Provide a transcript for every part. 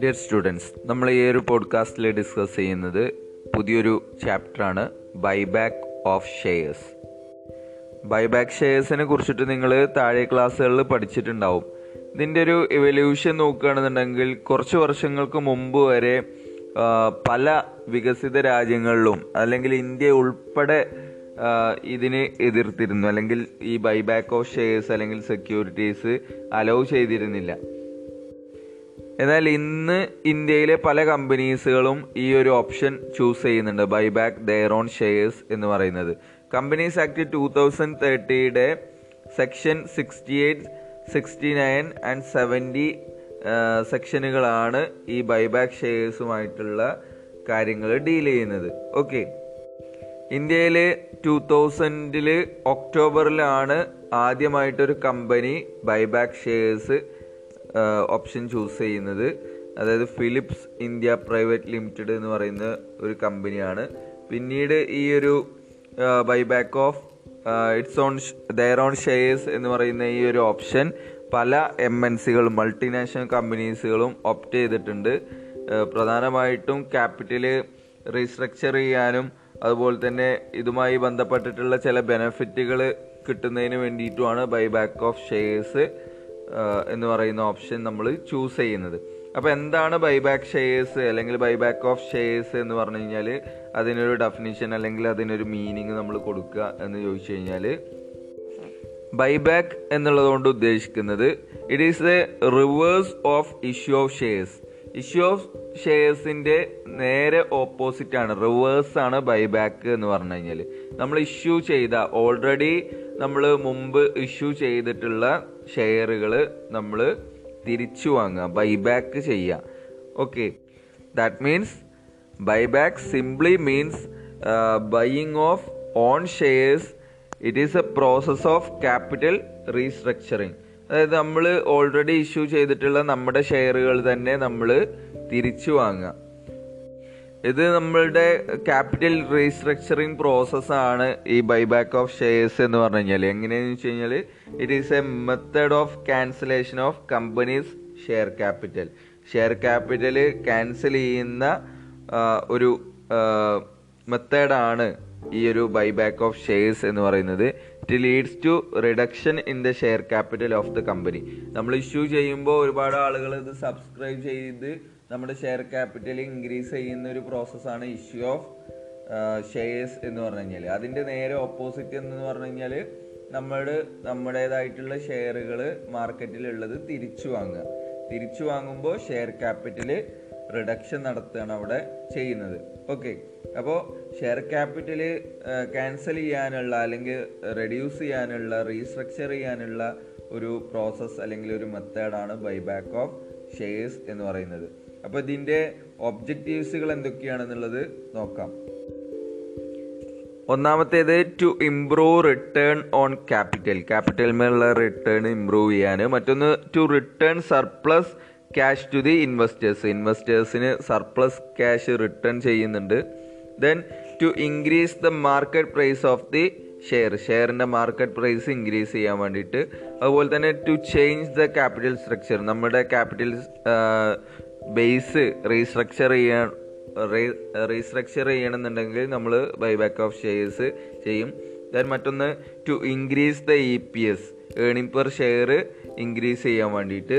Dear students നമ്മൾ ഈ ഒരു പോഡ്കാസ്റ്റിൽ ഡിസ്കസ് ചെയ്യുന്നത് പുതിയൊരു ചാപ്റ്ററാണ് ബൈബാക്ക് ഓഫ് ഷെയർസ് ബൈബാക്ക് ഷെയർസിനെ കുറിച്ചിട്ട് നിങ്ങൾ താഴെ ക്ലാസ്സുകളിൽ പഠിച്ചിട്ടുണ്ടാവും. ഇതിന്റെ ഒരു എവല്യൂഷൻ നോക്കുകയാണെന്നുണ്ടെങ്കിൽ കുറച്ച് വർഷങ്ങൾക്ക് മുമ്പ് വരെ പല വികസിത രാജ്യങ്ങളിലും അല്ലെങ്കിൽ ഇന്ത്യ ഉൾപ്പെടെ ഇതിന് എതിർത്തിരുന്നു. അല്ലെങ്കിൽ ഈ ബൈബാക്ക് ഓഫ് ഷെയർസ് അല്ലെങ്കിൽ സെക്യൂരിറ്റീസ് അലൗ ചെയ്തിരുന്നില്ല. എന്നാൽ ഇന്ന് ഇന്ത്യയിലെ പല കമ്പനീസുകളും ഈ ഒരു ഓപ്ഷൻ ചൂസ് ചെയ്യുന്നുണ്ട്. ബൈബാക്ക് ദയർ ഓൺ ഷെയർസ് എന്ന് പറയുന്നത്. Companies act two thousand തേർട്ടിയുടെ section sixty eight sixty nine and seventy സെക്ഷനുകളാണ് ഈ ബൈബാക്ക് ഷെയർസുമായിട്ടുള്ള കാര്യങ്ങൾ ഡീൽ ചെയ്യുന്നത്. ഓക്കെ ഇന്ത്യയിൽ ടു തൗസൻഡിൽ ഒക്ടോബറിലാണ് ആദ്യമായിട്ടൊരു company buyback shares option choose ചെയ്യുന്നത്. അതായത് ഫിലിപ്സ് ഇന്ത്യ പ്രൈവറ്റ് ലിമിറ്റഡ് എന്ന് പറയുന്ന ഒരു കമ്പനിയാണ്. പിന്നീട് ഈ ഒരു buyback of its own their own shares എന്ന് പറയുന്ന ഈ ഒരു ഓപ്ഷൻ പല എം എൻ സികളും മൾട്ടിനാഷണൽ കമ്പനീസുകളും ഓപ്റ്റ് ചെയ്തിട്ടുണ്ട്. പ്രധാനമായിട്ടും ക്യാപിറ്റൽ റീസ്ട്രക്ചർ ചെയ്യാനും അതുപോലെ തന്നെ ഇതുമായി ബന്ധപ്പെട്ടിട്ടുള്ള ചില ബെനഫിറ്റുകൾ കിട്ടുന്നതിന് വേണ്ടിയിട്ടുമാണ് ബൈ ബാക്ക് ഓഫ് ഷെയർസ് എന്ന് പറയുന്ന ഓപ്ഷൻ നമ്മൾ ചൂസ് ചെയ്യുന്നത്. അപ്പോൾ എന്താണ് ബൈ ബാക്ക് ഷെയർസ് അല്ലെങ്കിൽ ബൈ ബാക്ക് ഓഫ് ഷെയർസ് എന്ന് പറഞ്ഞു കഴിഞ്ഞാൽ അതിനൊരു ഡെഫിനിഷൻ അല്ലെങ്കിൽ അതിനൊരു മീനിങ് നമ്മൾ കൊടുക്കുക എന്ന് ചോദിച്ചു കഴിഞ്ഞാൽ ബൈബാക്ക് എന്നുള്ളത് കൊണ്ട് ഉദ്ദേശിക്കുന്നത് it is a reverse of issue of shares issue of ഷെയർസിന്റെ നേരെ ഓപ്പോസിറ്റ് ആണ്. റിവേഴ്സ് ആണ് ബൈബാക്ക് എന്ന് പറഞ്ഞു കഴിഞ്ഞാൽ നമ്മൾ ഇഷ്യൂ ചെയ്ത ഓൾറെഡി നമ്മൾ മുമ്പ് ഇഷ്യൂ ചെയ്തിട്ടുള്ള ഷെയറുകൾ നമ്മൾ തിരിച്ചു വാങ്ങുക ബൈബാക്ക് ചെയ്യുക. Okay that means buyback simply means buying of own shares it is a process of capital restructuring അതായത് നമ്മൾ ഓൾറെഡി ഇഷ്യൂ ചെയ്തിട്ടുള്ള നമ്മുടെ ഷെയറുകൾ തന്നെ നമ്മൾ തിരിച്ചു വാങ്ങുക. ഇത് നമ്മളുടെ ക്യാപിറ്റൽ റീസ്ട്രക്ചറിങ് പ്രോസസ്സാണ് ഈ ബൈബാക്ക് ഓഫ് ഷെയർസ് എന്ന് പറഞ്ഞു കഴിഞ്ഞാൽ എങ്ങനെയാണെന്ന് വെച്ച് കഴിഞ്ഞാൽ it is a method of cancellation of companies share capital share capital cancel ചെയ്യുന്ന ഒരു മെത്തേഡാണ് ഈ ഒരു ബൈബാക്ക് ഓഫ് ഷെയർസ് എന്ന് പറയുന്നത് it leads to reduction in the share capital of the company നമ്മൾ ഇഷ്യൂ ചെയ്യുമ്പോൾ ഒരുപാട് ആളുകൾ ഇത് സബ്സ്ക്രൈബ് ചെയ്ത് നമ്മുടെ ഷെയർ ക്യാപിറ്റൽ ഇൻക്രീസ് ചെയ്യുന്ന ഒരു പ്രോസസ്സാണ് ഇഷ്യൂ ഓഫ് ഷെയർസ് എന്ന് പറഞ്ഞു കഴിഞ്ഞാൽ. അതിന്റെ നേരെ ഓപ്പോസിറ്റ് എന്ന് പറഞ്ഞു കഴിഞ്ഞാൽ നമ്മൾ നമ്മുടേതായിട്ടുള്ള ഷെയറുകൾ മാർക്കറ്റിലുള്ളത് തിരിച്ചു വാങ്ങുക. തിരിച്ചു വാങ്ങുമ്പോൾ ഷെയർ ക്യാപിറ്റൽ റിഡക്ഷൻ നടത്തുകയാണ് അവിടെ ചെയ്യുന്നത്. ഓക്കെ അപ്പോൾ ഷെയർ ക്യാപിറ്റൽ ക്യാൻസൽ ചെയ്യാനുള്ള അല്ലെങ്കിൽ റെഡ്യൂസ് ചെയ്യാനുള്ള റീസ്ട്രക്ചർ ചെയ്യാനുള്ള ഒരു പ്രോസസ്സ് അല്ലെങ്കിൽ ഒരു മെത്തേഡാണ് ബൈബാക്ക് ഓഫ് ഷെയർസ് എന്ന് പറയുന്നത്. അപ്പോൾ ഇതിന്റെ ഒബ്ജക്റ്റീവ്സുകൾ എന്തൊക്കെയാണെന്നുള്ളത് നോക്കാം. ഒന്നാമത്തേത് to improve return on capital capital മേലുള്ള റിട്ടേൺ ഇംപ്രൂവ് ചെയ്യാൻ. മറ്റൊന്ന് to return surplus cash to the investors ഇൻവെസ്റ്റേഴ്സിന് surplus cash return ചെയ്യുന്നുണ്ട്. Then to increase the market price of the share ഷെയറിന്റെ market price increase ചെയ്യാൻ വേണ്ടിയിട്ട് അതുപോലെ തന്നെ to change the capital structure നമ്മുടെ capital base restructure ചെയ്യാൻ restructure ചെയ്യണമെന്നുണ്ടെങ്കിൽ നമ്മൾ buyback of shares ചെയ്യും. ദെൻ മറ്റൊന്ന് to increase the E P S earning per share increase ചെയ്യാൻ വേണ്ടിയിട്ട്.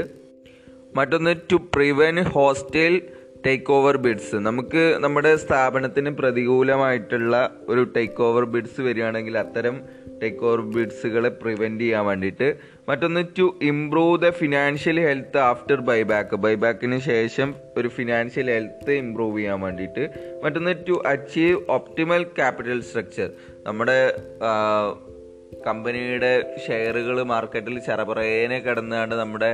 മറ്റൊന്ന് to prevent hostile takeover bids നമുക്ക് നമ്മുടെ സ്ഥാപനത്തിന് പ്രതികൂലമായിട്ടുള്ള ഒരു ടേക്ക് ഓവർ ബിഡ്സ് വരികയാണെങ്കിൽ അത്തരം ടേക്ക് ഓവർ ബിഡ്സുകളെ പ്രിവെന്റ് ചെയ്യാൻ വേണ്ടിയിട്ട് മറ്റൊന്ന് to improve the financial health after buyback ബൈബാക്കിന് ശേഷം ഒരു ഫിനാൻഷ്യൽ ഹെൽത്ത് ഇംപ്രൂവ് ചെയ്യാൻ വേണ്ടിയിട്ട് മറ്റൊന്ന് to achieve optimal capital structure നമ്മുടെ കമ്പനിയുടെ ഷെയറുകൾ മാർക്കറ്റിൽ ചെറപറേനെ കിടന്നാണ്ട് നമ്മുടെ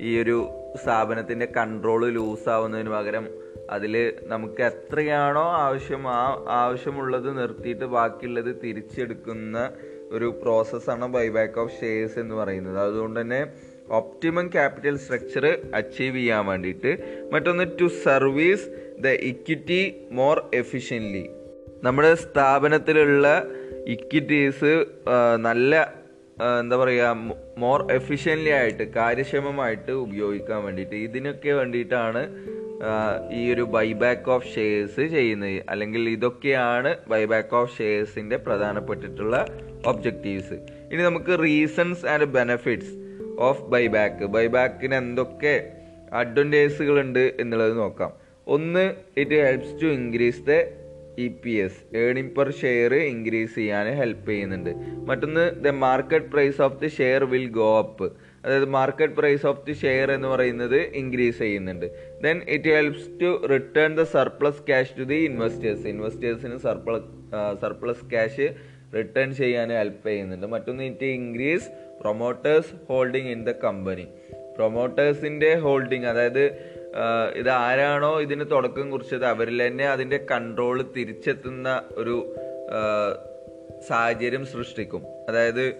ഈ ഒരു സ്ഥാപനത്തിന്റെ കൺട്രോൾ ലൂസാവുന്നതിന് പകരം അതിൽ നമുക്ക് എത്രയാണോ ആവശ്യം ആ ആവശ്യമുള്ളത് നിർത്തിയിട്ട് ബാക്കിയുള്ളത് തിരിച്ചെടുക്കുന്ന ഒരു പ്രോസസ്സാണ് ബൈബാക്ക് ഓഫ് ഷെയർസ് എന്ന് പറയുന്നത്. അതുകൊണ്ട് തന്നെ ഒപ്റ്റിമം ക്യാപിറ്റൽ സ്ട്രക്ചർ അച്ചീവ് ചെയ്യാൻ വേണ്ടിയിട്ട് മറ്റൊന്ന് to service the equity more efficiently നമ്മുടെ സ്ഥാപനത്തിലുള്ള ഇക്വിറ്റീസ് നല്ല എന്താ പറയുക മോർ എഫിഷ്യന്റ്ലി ആയിട്ട് കാര്യക്ഷമമായിട്ട് ഉപയോഗിക്കാൻ വേണ്ടിയിട്ട് ഇതിനൊക്കെ വേണ്ടിയിട്ടാണ് ഈ ഒരു ബൈബാക്ക് ഓഫ് ഷെയർസ് ചെയ്യുന്നത്. അല്ലെങ്കിൽ ഇതൊക്കെയാണ് ബൈബാക്ക് ഓഫ് ഷെയർസിന്റെ പ്രധാനപ്പെട്ടിട്ടുള്ള ഒബ്ജക്റ്റീവ്സ് ഇനി നമുക്ക് reasons and benefits of buyback ബൈബാക്കിന് എന്തൊക്കെ അഡ്വാന്റേജുകൾ ഉണ്ട് എന്നുള്ളത് നോക്കാം. ഒന്ന് it helps to increase the E P S. Earning per share increase ചെയ്യാൻ ഹെൽപ്പ് ചെയ്യുന്നുണ്ട്. മറ്റൊന്ന് the market price of the share will go up അതായത് market price of the share എന്ന് പറയുന്നത് ഇൻക്രീസ് ചെയ്യുന്നുണ്ട്. Then it helps to return the surplus cash to the investors ഇൻവെസ്റ്റേഴ്സിന് surplus surplus cash return ചെയ്യാൻ help ചെയ്യുന്നുണ്ട്. മറ്റൊന്ന് it increase promoters holding in the company പ്രൊമോട്ടേഴ്സിന്റെ holding അതായത് ഇത് ആരാണോ ഇതിന് തുടക്കം കുറിച്ചത് അവരിൽ തന്നെ അതിന്റെ കൺട്രോൾ തിരിച്ചെത്തുന്ന ഒരു സാഹചര്യം സൃഷ്ടിക്കും. അതായത്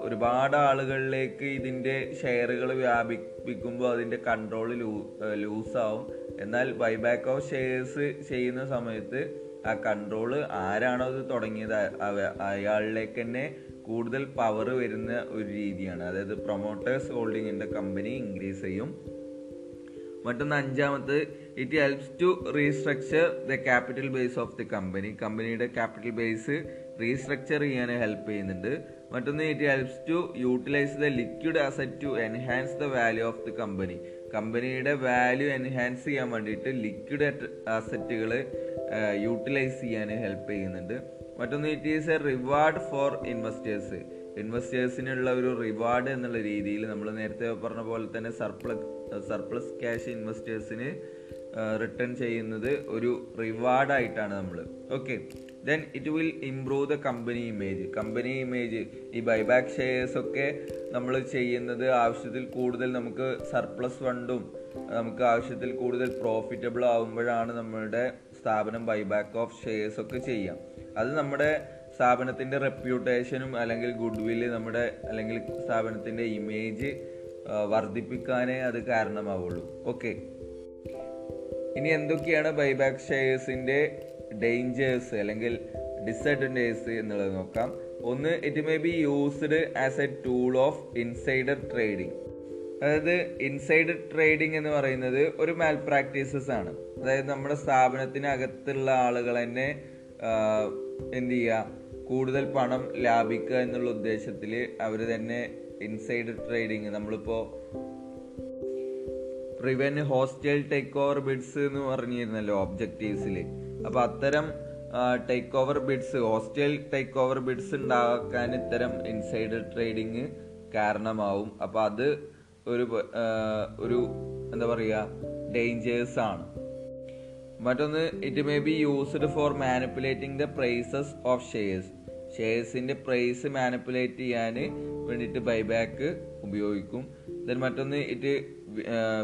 ഒരുപാട് ആളുകളിലേക്ക് ഇതിന്റെ ഷെയറുകൾ വ്യാപിപ്പിക്കുമ്പോൾ അതിന്റെ കൺട്രോൾ ലൂ ലൂസാവും. എന്നാൽ ബൈബാക്ക് ഓഫ് ഷെയർസ് ചെയ്യുന്ന സമയത്ത് ആ കൺട്രോൾ ആരാണോ ഇത് തുടങ്ങിയത് അയാളിലേക്ക് തന്നെ കൂടുതൽ പവർ വരുന്ന ഒരു രീതിയാണ്. അതായത് പ്രൊമോട്ടേഴ്സ് ഹോൾഡിങ്ങിന്റെ കമ്പനി ഇൻക്രീസ് ചെയ്യും. മറ്റൊന്ന് അഞ്ചാമത് it helps to restructure the capital base of the company കമ്പനിയുടെ ക്യാപിറ്റൽ ബേസ് റീസ്ട്രക്ചർ ചെയ്യാൻ ഹെൽപ്പ് ചെയ്യുന്നുണ്ട്. മറ്റൊന്ന് it helps to utilise the liquid asset to enhance the value of the company കമ്പനിയുടെ value enhance ചെയ്യാൻ വേണ്ടിയിട്ട് ലിക്വിഡ് അസറ്റുകൾ utilise ചെയ്യാൻ help ചെയ്യുന്നുണ്ട്. മറ്റൊന്ന് it is a reward for investors ഇൻവെസ്റ്റേഴ്സിനുള്ള ഒരു റിവാർഡ് എന്നുള്ള രീതിയിൽ നമ്മൾ നേരത്തെ പറഞ്ഞ പോലെ തന്നെ സർപ്ലസ് സർപ്ലസ് ക്യാഷ് ഇൻവെസ്റ്റേഴ്സിന് റിട്ടേൺ ചെയ്യുന്നത് ഒരു റിവാർഡായിട്ടാണ് നമ്മൾ okay then it will improve the company image company image ഈ ബൈബാക്ക് ഷെയർസ് ഒക്കെ നമ്മൾ ചെയ്യുന്നത് ആവശ്യത്തിൽ കൂടുതൽ നമുക്ക് സർപ്ലസ് ഫണ്ടും നമുക്ക് ആവശ്യത്തിൽ കൂടുതൽ പ്രോഫിറ്റബിൾ ആവുമ്പോഴാണ് നമ്മളുടെ സ്ഥാപനം ബൈബാക്ക് ഓഫ് ഷെയർസ് ഒക്കെ ചെയ്യാം. അത് നമ്മുടെ സ്ഥാപനത്തിന്റെ റെപ്യൂട്ടേഷനും അല്ലെങ്കിൽ ഗുഡ് വില്ല് നമ്മുടെ അല്ലെങ്കിൽ സ്ഥാപനത്തിന്റെ ഇമേജ് വർദ്ധിപ്പിക്കാനേ അത് കാരണമാവുള്ളൂ. ഓക്കെ ഇനി എന്തൊക്കെയാണ് ബൈബാക്ക് ഷെയർസിന്റെ ഡേഞ്ചേഴ്സ് അല്ലെങ്കിൽ ഡിസഡ്വാന്റേജസ് എന്നുള്ളത് നോക്കാം. ഒന്ന് it may be used as a tool of insider trading അതായത് ഇൻസൈഡർ ട്രേഡിംഗ് എന്ന് പറയുന്നത് ഒരു മാൽ പ്രാക്ടീസസ് ആണ്. അതായത് നമ്മുടെ സ്ഥാപനത്തിനകത്തുള്ള ആളുകൾ തന്നെ എന്ത് ചെയ്യുക? കൂടുതൽ പണം ലാഭിക്കുക എന്നുള്ള ഉദ്ദേശത്തിൽ അവർ തന്നെ ഇൻസൈഡർ ട്രേഡിങ് നമ്മളിപ്പോ prevent hostile take over bids എന്ന് പറഞ്ഞിരുന്നല്ലോ ഒബ്ജക്റ്റീവ്സിൽ അപ്പൊ അത്തരം take over bids hostile take over bids ഉണ്ടാക്കാൻ ഇത്തരം ഇൻസൈഡ് ട്രേഡിങ് കാരണമാവും. അപ്പൊ അത് ഒരു ഒരു എന്താ പറയുക ഡേഞ്ചേഴ്സ് ആണ്. മറ്റൊന്ന് it may be used for manipulating the prices of shares ഷെയർസിന്റെ price manipulate ചെയ്യാൻ വേണ്ടിയിട്ട് ബൈബാക്ക് ഉപയോഗിക്കും. ദെൻ മറ്റൊന്ന് it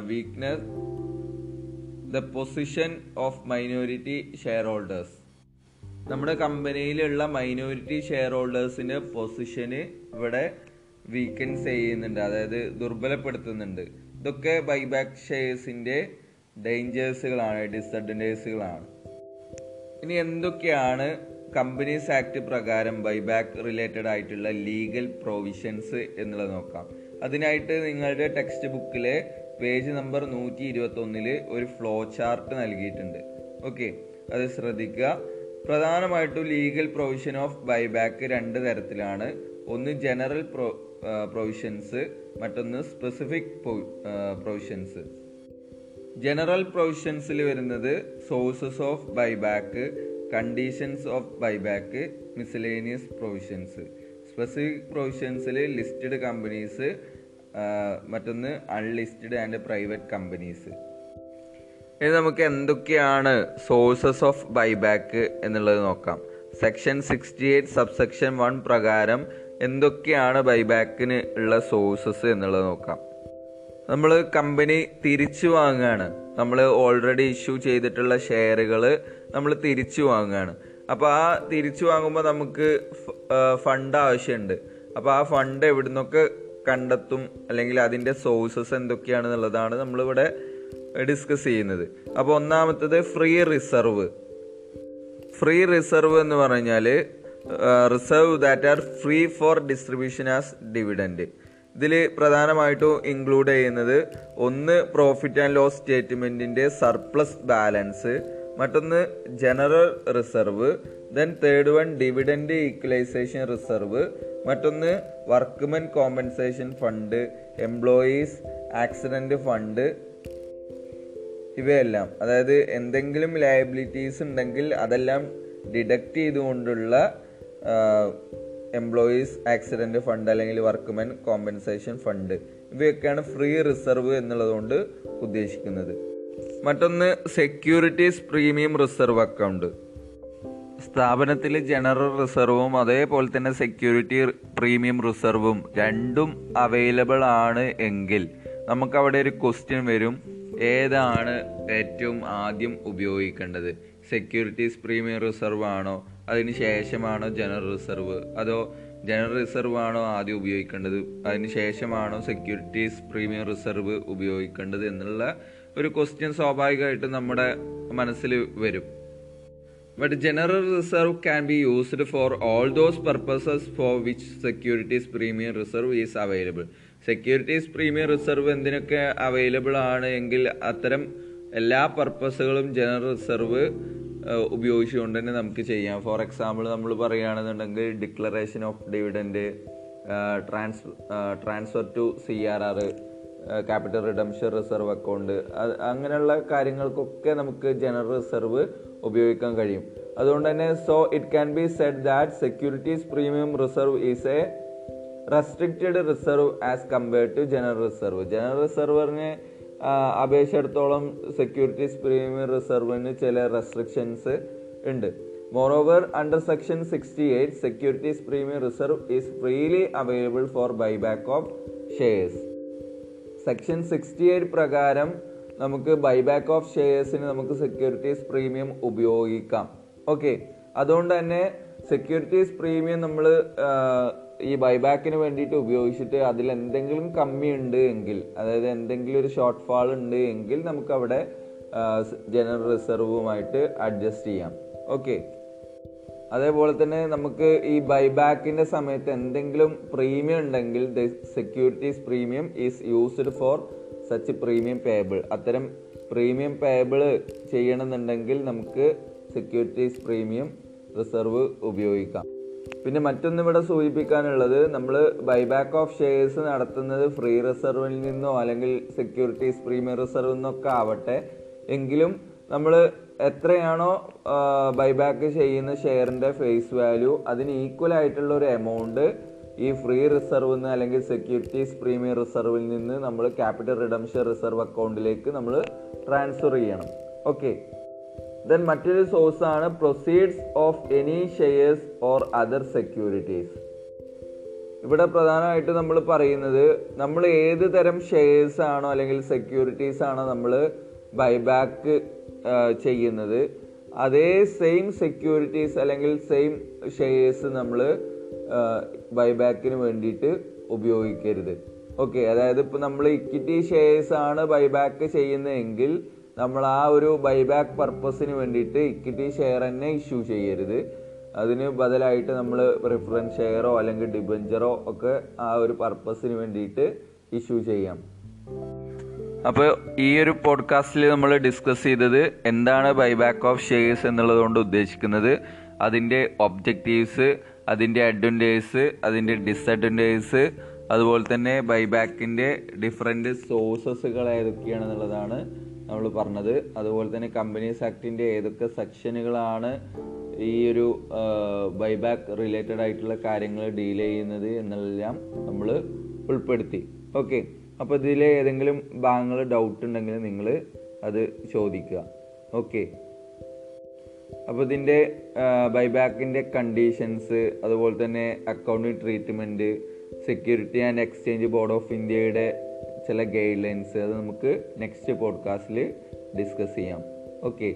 weakness the position of minority share holders നമ്മുടെ കമ്പനിയിലുള്ള മൈനോറിറ്റി ഷെയർ ഹോൾഡേഴ്സിന്റെ പൊസിഷന് ഇവിടെ വീക്കൻസ് ചെയ്യുന്നുണ്ട് അതായത് ദുർബലപ്പെടുത്തുന്നുണ്ട്. ഇതൊക്കെ ബൈബാക്ക് ഷെയർസിന്റെ ഡേഞ്ചേഴ്സുകളാണ് ഡിസഡ്വാന്റേജുകളാണ് ഇനി എന്തൊക്കെയാണ് കമ്പനീസ് ആക്ട് പ്രകാരം ബൈബാക്ക് റിലേറ്റഡ് ആയിട്ടുള്ള ലീഗൽ പ്രൊവിഷൻസ് എന്നുള്ളത് നോക്കാം. അതിനായിട്ട് നിങ്ങളുടെ ടെക്സ്റ്റ് ബുക്കിലെ പേജ് നമ്പർ നൂറ്റി ഇരുപത്തി ഒന്നിൽ ഒരു ഫ്ലോ ചാർട്ട് നൽകിയിട്ടുണ്ട്. ഓക്കെ അത് ശ്രദ്ധിക്കുക. പ്രധാനമായിട്ടും ലീഗൽ പ്രൊവിഷൻ ഓഫ് ബൈബാക്ക് രണ്ട് തരത്തിലാണ്. ഒന്ന് ജനറൽ പ്രൊവിഷൻസ് മറ്റൊന്ന് സ്പെസിഫിക് പ്രൊവിഷൻസ് ജനറൽ പ്രൊവിഷൻസിൽ വരുന്നത് sources of buyback conditions of buyback miscellaneous provisions specific പ്രൊവിഷൻസിൽ listed companies മറ്റൊന്ന് അൺലിസ്റ്റഡ് ആൻഡ് പ്രൈവറ്റ് കമ്പനീസ് ഇനി നമുക്ക് എന്തൊക്കെയാണ് സോഴ്സസ് ഓഫ് ബൈബാക്ക് എന്നുള്ളത് നോക്കാം. Section sixty eight subsection one പ്രകാരം എന്തൊക്കെയാണ് ബൈബാക്കിന് ഉള്ള സോഴ്സസ് എന്നുള്ളത് നോക്കാം. നമ്മൾ കമ്പനി തിരിച്ചു വാങ്ങുകയാണ് നമ്മൾ ഓൾറെഡി ഇഷ്യൂ ചെയ്തിട്ടുള്ള ഷെയറുകൾ നമ്മൾ തിരിച്ചു വാങ്ങുകയാണ് അപ്പോൾ ആ തിരിച്ചു വാങ്ങുമ്പോൾ നമുക്ക് ഫണ്ട് ആവശ്യമുണ്ട് അപ്പോൾ ആ ഫണ്ട് എവിടുന്നൊക്കെ കണ്ടെത്തും? അല്ലെങ്കിൽ അതിന്റെ സോഴ്സസ് എന്തൊക്കെയാണെന്നുള്ളതാണ് നമ്മളിവിടെ ഡിസ്കസ് ചെയ്യുന്നത്. അപ്പോൾ ഒന്നാമത്തത് ഫ്രീ റിസർവ് ഫ്രീ റിസർവ് എന്ന് പറഞ്ഞാൽ reserve that are free for distribution as dividend ഇതിൽ പ്രധാനമായിട്ടും ഇൻക്ലൂഡ് ചെയ്യുന്നത് ഒന്ന് പ്രോഫിറ്റ് ആൻഡ് ലോസ് സ്റ്റേറ്റ്മെന്റിന്റെ സർപ്ലസ് ബാലൻസ് മറ്റൊന്ന് general reserve then third one dividend equalisation reserve മറ്റൊന്ന് workmen compensation fund employees accident fund ഇവയെല്ലാം. അതായത് എന്തെങ്കിലും ലയബിലിറ്റീസ് ഉണ്ടെങ്കിൽ അതെല്ലാം ഡിഡക്റ്റ് ചെയ്തുകൊണ്ടുള്ള എംപ്ലോയീസ് ആക്സിഡന്റ് ഫണ്ട് അല്ലെങ്കിൽ വർക്ക്മെൻ കോമ്പൻസേഷൻ ഫണ്ട് ഇവയൊക്കെയാണ് ഫ്രീ റിസർവ് എന്നുള്ളതുകൊണ്ട് ഉദ്ദേശിക്കുന്നത്. മറ്റൊന്ന് സെക്യൂരിറ്റീസ് പ്രീമിയം റിസർവ് അക്കൗണ്ട് സ്ഥാപനത്തിൽ ജനറൽ റിസർവും അതേപോലെ തന്നെ സെക്യൂരിറ്റി പ്രീമിയം റിസർവും രണ്ടും അവൈലബിൾ ആണ് എങ്കിൽ നമുക്ക് അവിടെ ഒരു ക്വസ്റ്റ്യൻ വരും. ഏതാണ് ഏറ്റവും ആദ്യം ഉപയോഗിക്കേണ്ടത്? സെക്യൂരിറ്റീസ് പ്രീമിയം റിസർവ് ആണോ? അതിന് ശേഷമാണോ ജനറൽ റിസർവ് അതോ ജനറൽ റിസർവ് ആണോ ആദ്യം ഉപയോഗിക്കേണ്ടത്? അതിന് ശേഷമാണോ സെക്യൂരിറ്റീസ് പ്രീമിയം റിസർവ് ഉപയോഗിക്കേണ്ടത് എന്നുള്ള ഒരു ക്വസ്റ്റ്യൻ സ്വാഭാവികമായിട്ട് നമ്മുടെ മനസ്സിൽ വരും. But general reserve can be used for all those purposes for which securities premium reserve is available securities premium reserve എന്തിനൊക്കെ അവൈലബിൾ ആണ്? എങ്കിൽ അത്തരം എല്ലാ പർപ്പസുകളും ജനറൽ റിസർവ് ഉപയോഗിച്ചുകൊണ്ട് തന്നെ നമുക്ക് ചെയ്യാം. ഫോർ എക്സാമ്പിൾ നമ്മൾ പറയുകയാണെന്നുണ്ടെങ്കിൽ declaration of dividend trans transfer to C R R capital redemption reserve account അങ്ങനെയുള്ള കാര്യങ്ങൾക്കൊക്കെ നമുക്ക് ജനറൽ റിസർവ് ഉപയോഗിക്കാൻ കഴിയും. അതുകൊണ്ട് തന്നെ so it can be said that securities premium reserve is a restricted reserve as compared to general reserve general റിസർവറിന് അപേക്ഷിച്ചിടത്തോളം securities premium റിസർവിന് ചില റെസ്ട്രിക്ഷൻസ് ഉണ്ട്. Moreover under section sixty eight securities premium reserve is freely available for buyback of shares section sixty eight പ്രകാരം നമുക്ക് buyback of ഷെയർസിന് നമുക്ക് securities premium ഉപയോഗിക്കാം. Okay അതുകൊണ്ട് തന്നെ സെക്യൂരിറ്റീസ് പ്രീമിയം നമ്മൾ ഈ ബൈബാക്കിന് വേണ്ടിയിട്ട് ഉപയോഗിച്ചിട്ട് അതിൽ എന്തെങ്കിലും കമ്മി ഉണ്ട് എങ്കിൽ അതായത് എന്തെങ്കിലും ഒരു ഷോർട്ട് ഫാൾ ഉണ്ട് എങ്കിൽ നമുക്ക് അവിടെ ജനറൽ റിസർവുമായിട്ട് അഡ്ജസ്റ്റ് ചെയ്യാം. ഓക്കെ അതേപോലെ തന്നെ നമുക്ക് ഈ ബൈബാക്കിന്റെ സമയത്ത് എന്തെങ്കിലും പ്രീമിയം ഉണ്ടെങ്കിൽ the securities premium is used for such premium payable അത്തരം പ്രീമിയം പേബിൾ ചെയ്യണമെന്നുണ്ടെങ്കിൽ നമുക്ക് സെക്യൂരിറ്റീസ് പ്രീമിയം റിസർവ് ഉപയോഗിക്കാം. പിന്നെ മറ്റൊന്ന് ഇവിടെ സൂചിപ്പിക്കാനുള്ളത് നമ്മൾ ബൈബാക്ക് ഓഫ് ഷെയർസ് നടത്തുന്നത് ഫ്രീ റിസർവിൽ നിന്നോ അല്ലെങ്കിൽ സെക്യൂരിറ്റീസ് പ്രീമിയർ റിസർവിൽ നിന്നൊക്കെ ആവട്ടെ. എങ്കിലും നമ്മൾ എത്രയാണോ ബൈബാക്ക് ചെയ്യുന്ന ഷെയറിന്റെ ഫേസ് വാല്യൂ അതിന് ഈക്വൽ ആയിട്ടുള്ള ഒരു എമൗണ്ട് ഈ ഫ്രീ റിസർവിൽ നിന്ന് അല്ലെങ്കിൽ സെക്യൂരിറ്റീസ് പ്രീമിയം റിസർവിൽ നിന്ന് നമ്മൾ ക്യാപിറ്റൽ റിഡംഷൻ റിസർവ് അക്കൗണ്ടിലേക്ക് നമ്മൾ ട്രാൻസ്ഫർ ചെയ്യണം. ഓക്കെ ദെൻ മറ്റൊരു സോഴ്സ് ആണ് proceeds of any shares or other securities ഇവിടെ പ്രധാനമായിട്ട് നമ്മൾ പറയുന്നത് നമ്മൾ ഏത് തരം ഷെയർസ് ആണോ അല്ലെങ്കിൽ സെക്യൂരിറ്റീസ് ആണോ നമ്മൾ ബൈബാക്ക് ചെയ്യുന്നത്. അതേ സെയിം സെക്യൂരിറ്റീസ് അല്ലെങ്കിൽ സെയിം ഷെയർസ് നമ്മൾ ബൈബാക്കിന് വേണ്ടിയിട്ട് ഉപയോഗിക്കരുത്. ഓക്കെ അതായത് ഇപ്പോൾ നമ്മൾ ഇക്വിറ്റി ഷെയർസ് ആണ് ബൈബാക്ക് ചെയ്യുന്നതെങ്കിൽ നമ്മൾ ആ ഒരു ബൈബാക്ക് പർപ്പസിന് വേണ്ടിയിട്ട് ഇക്വിറ്റി ഷെയർ തന്നെ ഇഷ്യൂ ചെയ്യരുത്. അതിന് ബദലായിട്ട് നമ്മൾ പ്രിഫറൻസ് ഷെയറോ അല്ലെങ്കിൽ ഡിബഞ്ചറോ ഒക്കെ ആ ഒരു പർപ്പസിന് വേണ്ടിയിട്ട് ഇഷ്യൂ ചെയ്യാം. അപ്പോൾ ഈ ഒരു പോഡ്കാസ്റ്റിൽ നമ്മൾ ഡിസ്കസ് ചെയ്തത് എന്താണ് ബൈബാക്ക് ഓഫ് ഷെയർസ് എന്നുള്ളതുകൊണ്ട് ഉദ്ദേശിക്കുന്നത്. അതിന്റെ ഒബ്ജക്റ്റീവ്സ് അതിന്റെ അഡ്വാന്റേജ് അതിന്റെ ഡിസഡ്വാന്റേജ് അതുപോലെ തന്നെ ബൈബാക്കിന്റെ ഡിഫറെന്റ് സോഴ്സസുകൾ ഏതൊക്കെയാണെന്നുള്ളതാണ് നമ്മൾ പറഞ്ഞത്. അതുപോലെ തന്നെ കമ്പനീസ് ആക്ടിന്റെ ഏതൊക്കെ സെക്ഷനുകളാണ് ഈ ഒരു ബൈബാക്ക് റിലേറ്റഡ് ആയിട്ടുള്ള കാര്യങ്ങൾ ഡീൽ ചെയ്യുന്നത് എന്നെല്ലാം നമ്മൾ ഉൾപ്പെടുത്തി. ഓക്കെ അപ്പോൾ ഇതിൽ ഏതെങ്കിലും ഭാഗങ്ങൾ ഡൗട്ട് ഉണ്ടെങ്കിൽ നിങ്ങൾ അത് ചോദിക്കുക. ഓക്കെ അപ്പോൾ ഇതിന്റെ ബൈബാക്കിന്റെ കണ്ടീഷൻസ് അതുപോലെ തന്നെ accounting treatment security and exchange board of ഇന്ത്യയുടെ ചില ഗൈഡ് ലൈൻസ് അത് നമുക്ക് നെക്സ്റ്റ് പോഡ്കാസ്റ്റിൽ ഡിസ്കസ് ചെയ്യാം. ഓക്കെ